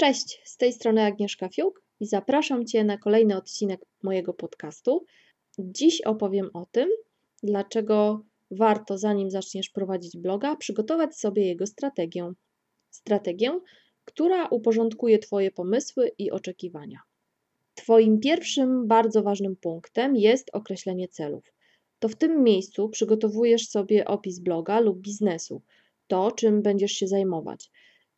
Cześć, z tej strony Agnieszka Fiuk i zapraszam Cię na kolejny odcinek mojego podcastu. Dziś opowiem o tym, dlaczego warto, zanim zaczniesz prowadzić bloga, przygotować sobie jego strategię. Strategię, która uporządkuje Twoje pomysły i oczekiwania. Twoim pierwszym bardzo ważnym punktem jest określenie celów. To w tym miejscu przygotowujesz sobie opis bloga lub biznesu, to czym będziesz się zajmować.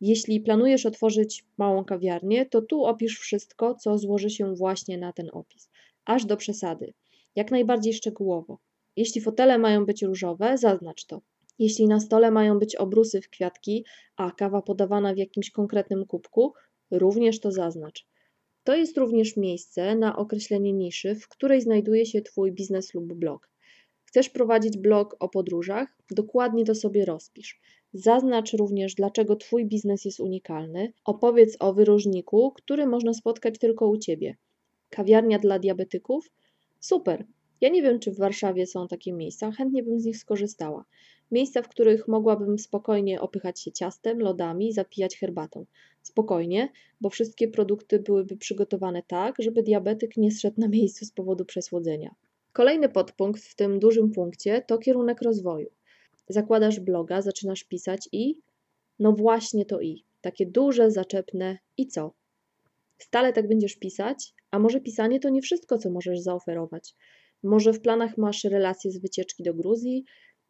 Jeśli planujesz otworzyć małą kawiarnię, to tu opisz wszystko, co złoży się właśnie na ten opis, aż do przesady, jak najbardziej szczegółowo. Jeśli fotele mają być różowe, zaznacz to. Jeśli na stole mają być obrusy w kwiatki, a kawa podawana w jakimś konkretnym kubku, również to zaznacz. To jest również miejsce na określenie niszy, w której znajduje się Twój biznes lub blog. Chcesz prowadzić blog o podróżach? Dokładnie to sobie rozpisz. Zaznacz również, dlaczego Twój biznes jest unikalny. Opowiedz o wyróżniku, który można spotkać tylko u Ciebie. Kawiarnia dla diabetyków? Super! Ja nie wiem, czy w Warszawie są takie miejsca, chętnie bym z nich skorzystała. Miejsca, w których mogłabym spokojnie opychać się ciastem, lodami, zapijać herbatą. Spokojnie, bo wszystkie produkty byłyby przygotowane tak, żeby diabetyk nie zszedł na miejscu z powodu przesłodzenia. Kolejny podpunkt w tym dużym punkcie to kierunek rozwoju. Zakładasz bloga, zaczynasz pisać i no właśnie to i. Takie duże, zaczepne i co? Stale tak będziesz pisać, a może pisanie to nie wszystko, co możesz zaoferować. Może w planach masz relacje z wycieczki do Gruzji,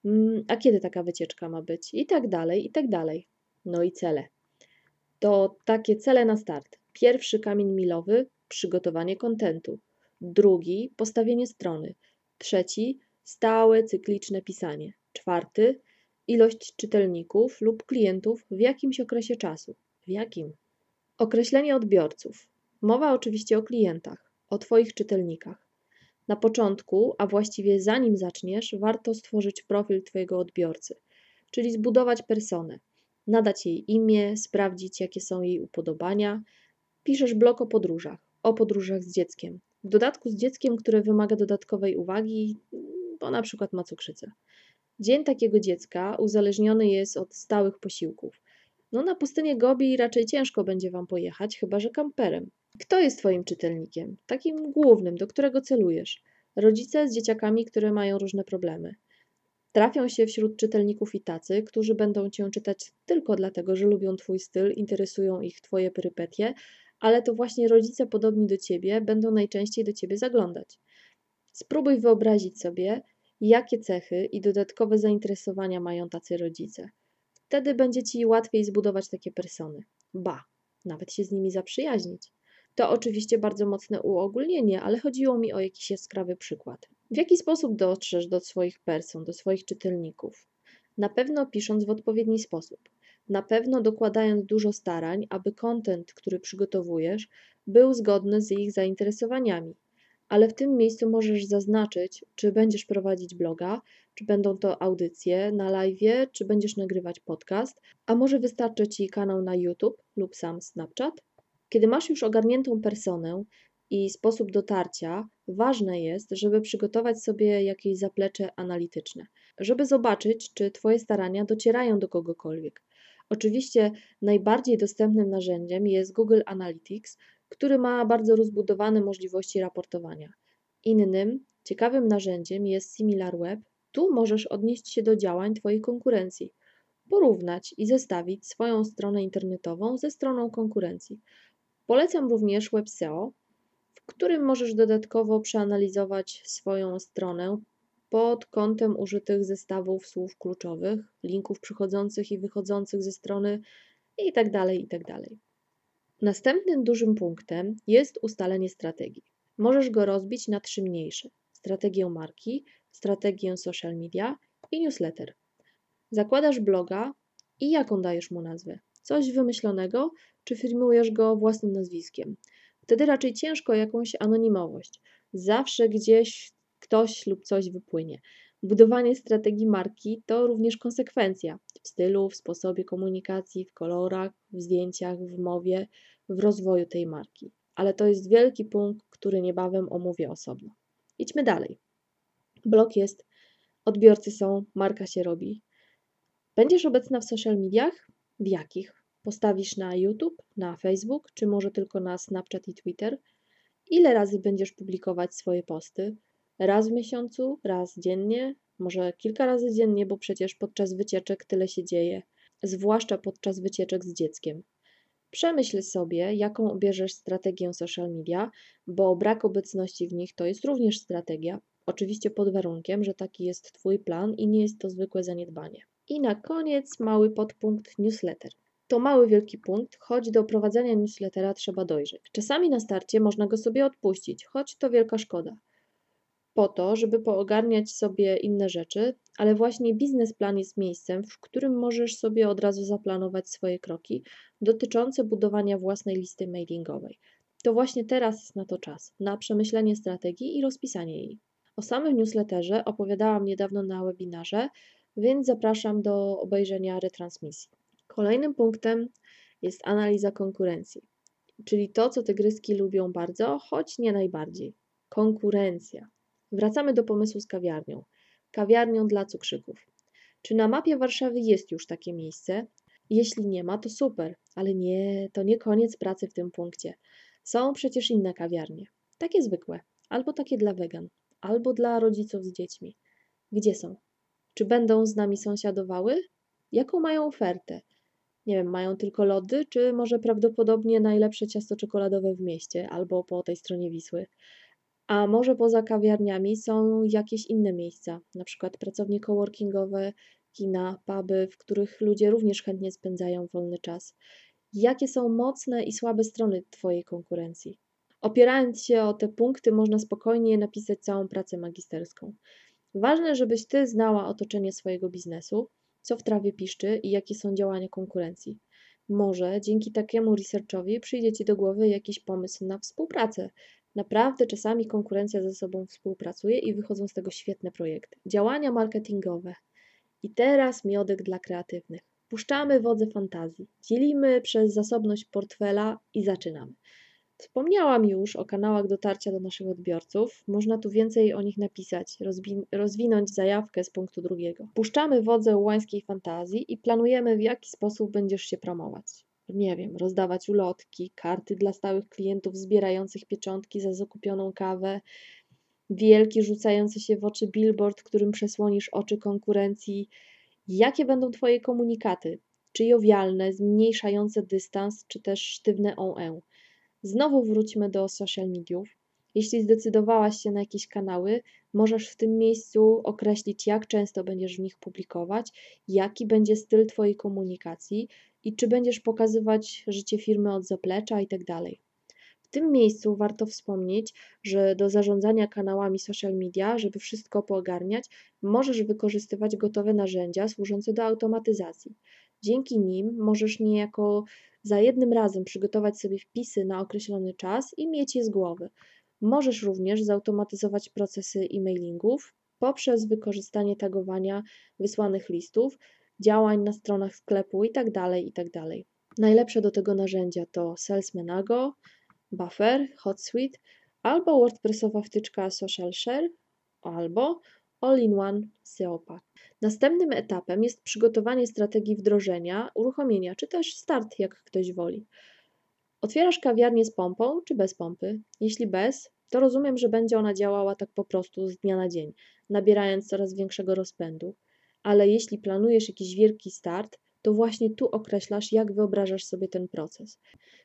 mm, a kiedy taka wycieczka ma być? I tak dalej, i tak dalej. No i cele. To takie cele na start. Pierwszy kamień milowy przygotowanie kontentu. Drugi postawienie strony. Trzeci stałe cykliczne pisanie. Czwarty ilość czytelników lub klientów w jakimś okresie czasu. W jakim? Określenie odbiorców. Mowa oczywiście o klientach, o Twoich czytelnikach. Na początku, a właściwie zanim zaczniesz, warto stworzyć profil Twojego odbiorcy, czyli zbudować personę, nadać jej imię, sprawdzić jakie są jej upodobania. Piszesz blog o podróżach, o podróżach z dzieckiem. W dodatku z dzieckiem, które wymaga dodatkowej uwagi, bo na przykład ma cukrzycę. Dzień takiego dziecka uzależniony jest od stałych posiłków. No na pustynię Gobi raczej ciężko będzie Wam pojechać, chyba że kamperem. Kto jest Twoim czytelnikiem? Takim głównym, do którego celujesz? Rodzice z dzieciakami, które mają różne problemy. Trafią się wśród czytelników i tacy, którzy będą Cię czytać tylko dlatego, że lubią Twój styl, interesują ich Twoje perypetie, ale to właśnie rodzice podobni do Ciebie będą najczęściej do Ciebie zaglądać. Spróbuj wyobrazić sobie, jakie cechy i dodatkowe zainteresowania mają tacy rodzice. Wtedy będzie Ci łatwiej zbudować takie persony. Ba, nawet się z nimi zaprzyjaźnić. To oczywiście bardzo mocne uogólnienie, ale chodziło mi o jakiś jaskrawy przykład. W jaki sposób dotrzesz do swoich person, do swoich czytelników? Na pewno pisząc w odpowiedni sposób. Na pewno dokładając dużo starań, aby kontent, który przygotowujesz, był zgodny z ich zainteresowaniami ale w tym miejscu możesz zaznaczyć, czy będziesz prowadzić bloga, czy będą to audycje na live, czy będziesz nagrywać podcast, a może wystarczy Ci kanał na YouTube lub sam Snapchat. Kiedy masz już ogarniętą personę i sposób dotarcia, ważne jest, żeby przygotować sobie jakieś zaplecze analityczne, żeby zobaczyć, czy Twoje starania docierają do kogokolwiek. Oczywiście najbardziej dostępnym narzędziem jest Google Analytics, który ma bardzo rozbudowane możliwości raportowania. Innym, ciekawym narzędziem jest SimilarWeb. Tu możesz odnieść się do działań Twojej konkurencji, porównać i zestawić swoją stronę internetową ze stroną konkurencji. Polecam również WebSEO, w którym możesz dodatkowo przeanalizować swoją stronę pod kątem użytych zestawów słów kluczowych, linków przychodzących i wychodzących ze strony itd. Tak itd. Następnym dużym punktem jest ustalenie strategii. Możesz go rozbić na trzy mniejsze: strategię marki, strategię social media i newsletter. Zakładasz bloga i jaką dajesz mu nazwę? Coś wymyślonego, czy firmujesz go własnym nazwiskiem? Wtedy raczej ciężko jakąś anonimowość. Zawsze gdzieś ktoś lub coś wypłynie. Budowanie strategii marki to również konsekwencja w stylu, w sposobie komunikacji, w kolorach, w zdjęciach, w mowie, w rozwoju tej marki. Ale to jest wielki punkt, który niebawem omówię osobno. Idźmy dalej. Blog jest, odbiorcy są, marka się robi. Będziesz obecna w social mediach? W jakich? Postawisz na YouTube, na Facebook, czy może tylko na Snapchat i Twitter? Ile razy będziesz publikować swoje posty? Raz w miesiącu, raz dziennie, może kilka razy dziennie, bo przecież podczas wycieczek tyle się dzieje, zwłaszcza podczas wycieczek z dzieckiem. Przemyśl sobie, jaką obierzesz strategię social media, bo brak obecności w nich to jest również strategia, oczywiście pod warunkiem, że taki jest Twój plan i nie jest to zwykłe zaniedbanie. I na koniec mały podpunkt newsletter. To mały wielki punkt, choć do prowadzenia newslettera trzeba dojrzeć. Czasami na starcie można go sobie odpuścić, choć to wielka szkoda po to, żeby poogarniać sobie inne rzeczy, ale właśnie biznesplan jest miejscem, w którym możesz sobie od razu zaplanować swoje kroki dotyczące budowania własnej listy mailingowej. To właśnie teraz jest na to czas, na przemyślenie strategii i rozpisanie jej. O samym newsletterze opowiadałam niedawno na webinarze, więc zapraszam do obejrzenia retransmisji. Kolejnym punktem jest analiza konkurencji, czyli to, co tygryski lubią bardzo, choć nie najbardziej. Konkurencja. Wracamy do pomysłu z kawiarnią. Kawiarnią dla cukrzyków. Czy na mapie Warszawy jest już takie miejsce? Jeśli nie ma, to super, ale nie, to nie koniec pracy w tym punkcie. Są przecież inne kawiarnie. Takie zwykłe, albo takie dla wegan, albo dla rodziców z dziećmi. Gdzie są? Czy będą z nami sąsiadowały? Jaką mają ofertę? Nie wiem, mają tylko lody, czy może prawdopodobnie najlepsze ciasto czekoladowe w mieście, albo po tej stronie Wisły? A może poza kawiarniami są jakieś inne miejsca, na przykład pracownie coworkingowe, kina, puby, w których ludzie również chętnie spędzają wolny czas. Jakie są mocne i słabe strony Twojej konkurencji? Opierając się o te punkty, można spokojnie napisać całą pracę magisterską. Ważne, żebyś Ty znała otoczenie swojego biznesu, co w trawie piszczy i jakie są działania konkurencji. Może dzięki takiemu researchowi przyjdzie Ci do głowy jakiś pomysł na współpracę, Naprawdę czasami konkurencja ze sobą współpracuje i wychodzą z tego świetne projekty. Działania marketingowe. I teraz miodek dla kreatywnych. Puszczamy wodze fantazji, dzielimy przez zasobność portfela i zaczynamy. Wspomniałam już o kanałach dotarcia do naszych odbiorców. Można tu więcej o nich napisać, rozwinąć zajawkę z punktu drugiego. Puszczamy wodze łańskiej fantazji i planujemy, w jaki sposób będziesz się promować nie wiem, rozdawać ulotki, karty dla stałych klientów zbierających pieczątki za zakupioną kawę, wielki rzucający się w oczy billboard, którym przesłonisz oczy konkurencji. Jakie będą Twoje komunikaty? Czy jowialne, zmniejszające dystans, czy też sztywne OE? Znowu wróćmy do social mediów. Jeśli zdecydowałaś się na jakieś kanały, możesz w tym miejscu określić, jak często będziesz w nich publikować, jaki będzie styl Twojej komunikacji, i czy będziesz pokazywać życie firmy od zaplecza i tak. W tym miejscu warto wspomnieć, że do zarządzania kanałami social media, żeby wszystko poogarniać, możesz wykorzystywać gotowe narzędzia służące do automatyzacji. Dzięki nim możesz niejako za jednym razem przygotować sobie wpisy na określony czas i mieć je z głowy. Możesz również zautomatyzować procesy e-mailingów poprzez wykorzystanie tagowania wysłanych listów, działań na stronach sklepu itd. Tak itd. Tak Najlepsze do tego narzędzia to Salesmanago, Buffer, HotSuite albo WordPressowa wtyczka Social Share albo All-in-One SEOPA. Następnym etapem jest przygotowanie strategii wdrożenia, uruchomienia czy też start, jak ktoś woli. Otwierasz kawiarnię z pompą czy bez pompy? Jeśli bez, to rozumiem, że będzie ona działała tak po prostu z dnia na dzień, nabierając coraz większego rozpędu ale jeśli planujesz jakiś wielki start, to właśnie tu określasz, jak wyobrażasz sobie ten proces.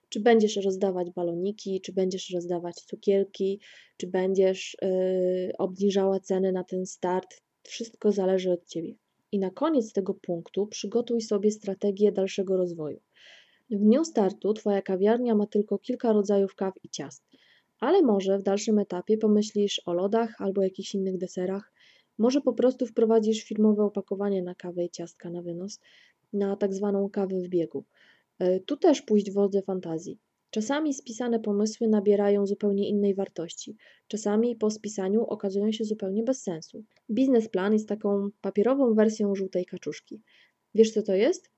Czy będziesz rozdawać baloniki, czy będziesz rozdawać cukierki, czy będziesz yy, obniżała ceny na ten start. Wszystko zależy od Ciebie. I na koniec tego punktu przygotuj sobie strategię dalszego rozwoju. W dniu startu Twoja kawiarnia ma tylko kilka rodzajów kaw i ciast, ale może w dalszym etapie pomyślisz o lodach albo jakichś innych deserach, może po prostu wprowadzisz firmowe opakowanie na kawę i ciastka na wynos, na tak zwaną kawę w biegu. E, tu też pójść w wodze fantazji. Czasami spisane pomysły nabierają zupełnie innej wartości, czasami po spisaniu okazują się zupełnie bez sensu. Biznesplan jest taką papierową wersją żółtej kaczuszki. Wiesz co to jest?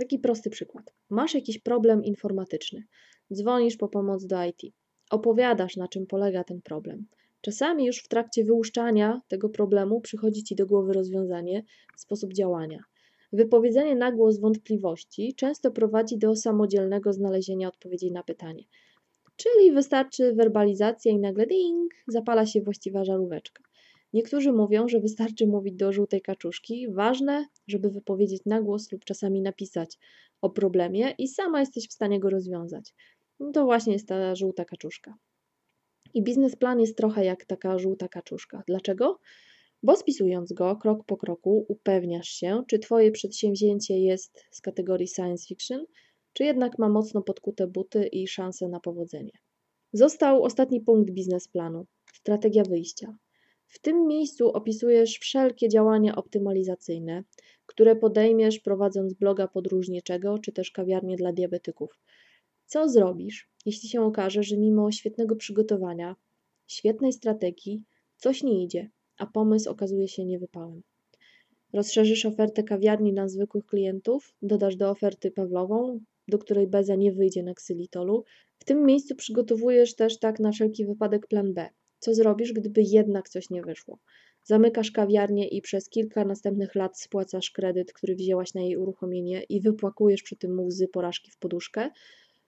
Taki prosty przykład. Masz jakiś problem informatyczny, dzwonisz po pomoc do IT, opowiadasz na czym polega ten problem. Czasami już w trakcie wyłuszczania tego problemu przychodzi ci do głowy rozwiązanie, sposób działania. Wypowiedzenie na głos wątpliwości często prowadzi do samodzielnego znalezienia odpowiedzi na pytanie. Czyli wystarczy werbalizacja i nagle ding, zapala się właściwa żaróweczka. Niektórzy mówią, że wystarczy mówić do żółtej kaczuszki. Ważne, żeby wypowiedzieć na głos lub czasami napisać o problemie i sama jesteś w stanie go rozwiązać. No to właśnie jest ta żółta kaczuszka. I biznesplan jest trochę jak taka żółta kaczuszka. Dlaczego? Bo spisując go krok po kroku, upewniasz się, czy Twoje przedsięwzięcie jest z kategorii science fiction, czy jednak ma mocno podkute buty i szanse na powodzenie. Został ostatni punkt biznesplanu strategia wyjścia. W tym miejscu opisujesz wszelkie działania optymalizacyjne, które podejmiesz prowadząc bloga podróżniczego czy też kawiarnię dla diabetyków. Co zrobisz, jeśli się okaże, że mimo świetnego przygotowania, świetnej strategii, coś nie idzie, a pomysł okazuje się niewypałem? Rozszerzysz ofertę kawiarni na zwykłych klientów, dodasz do oferty Pawlową, do której beza nie wyjdzie na ksylitolu. W tym miejscu przygotowujesz też tak na wszelki wypadek plan B. Co zrobisz, gdyby jednak coś nie wyszło? Zamykasz kawiarnię i przez kilka następnych lat spłacasz kredyt, który wzięłaś na jej uruchomienie i wypłakujesz przy tym łzy porażki w poduszkę?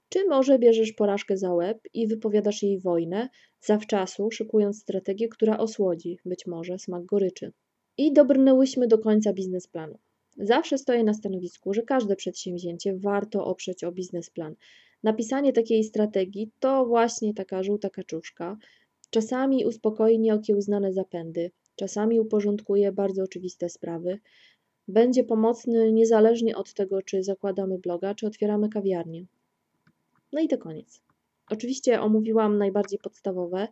Czy może bierzesz porażkę za łeb i wypowiadasz jej wojnę, zawczasu szykując strategię, która osłodzi, być może, smak goryczy? I dobrnęłyśmy do końca biznesplanu. Zawsze stoję na stanowisku, że każde przedsięwzięcie warto oprzeć o biznesplan. Napisanie takiej strategii to właśnie taka żółta kaczuszka. Czasami uspokoi nieokiełznane zapędy, czasami uporządkuje bardzo oczywiste sprawy. Będzie pomocny niezależnie od tego, czy zakładamy bloga, czy otwieramy kawiarnię. No i to koniec. Oczywiście omówiłam najbardziej podstawowe,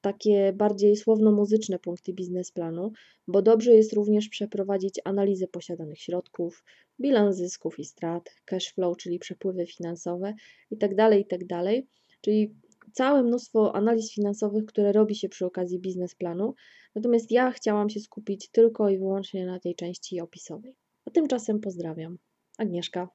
takie bardziej słowno-muzyczne punkty biznesplanu, bo dobrze jest również przeprowadzić analizę posiadanych środków, bilans zysków i strat, cash flow, czyli przepływy finansowe itd., tak itd., tak czyli całe mnóstwo analiz finansowych, które robi się przy okazji biznesplanu, natomiast ja chciałam się skupić tylko i wyłącznie na tej części opisowej. A tymczasem pozdrawiam. Agnieszka.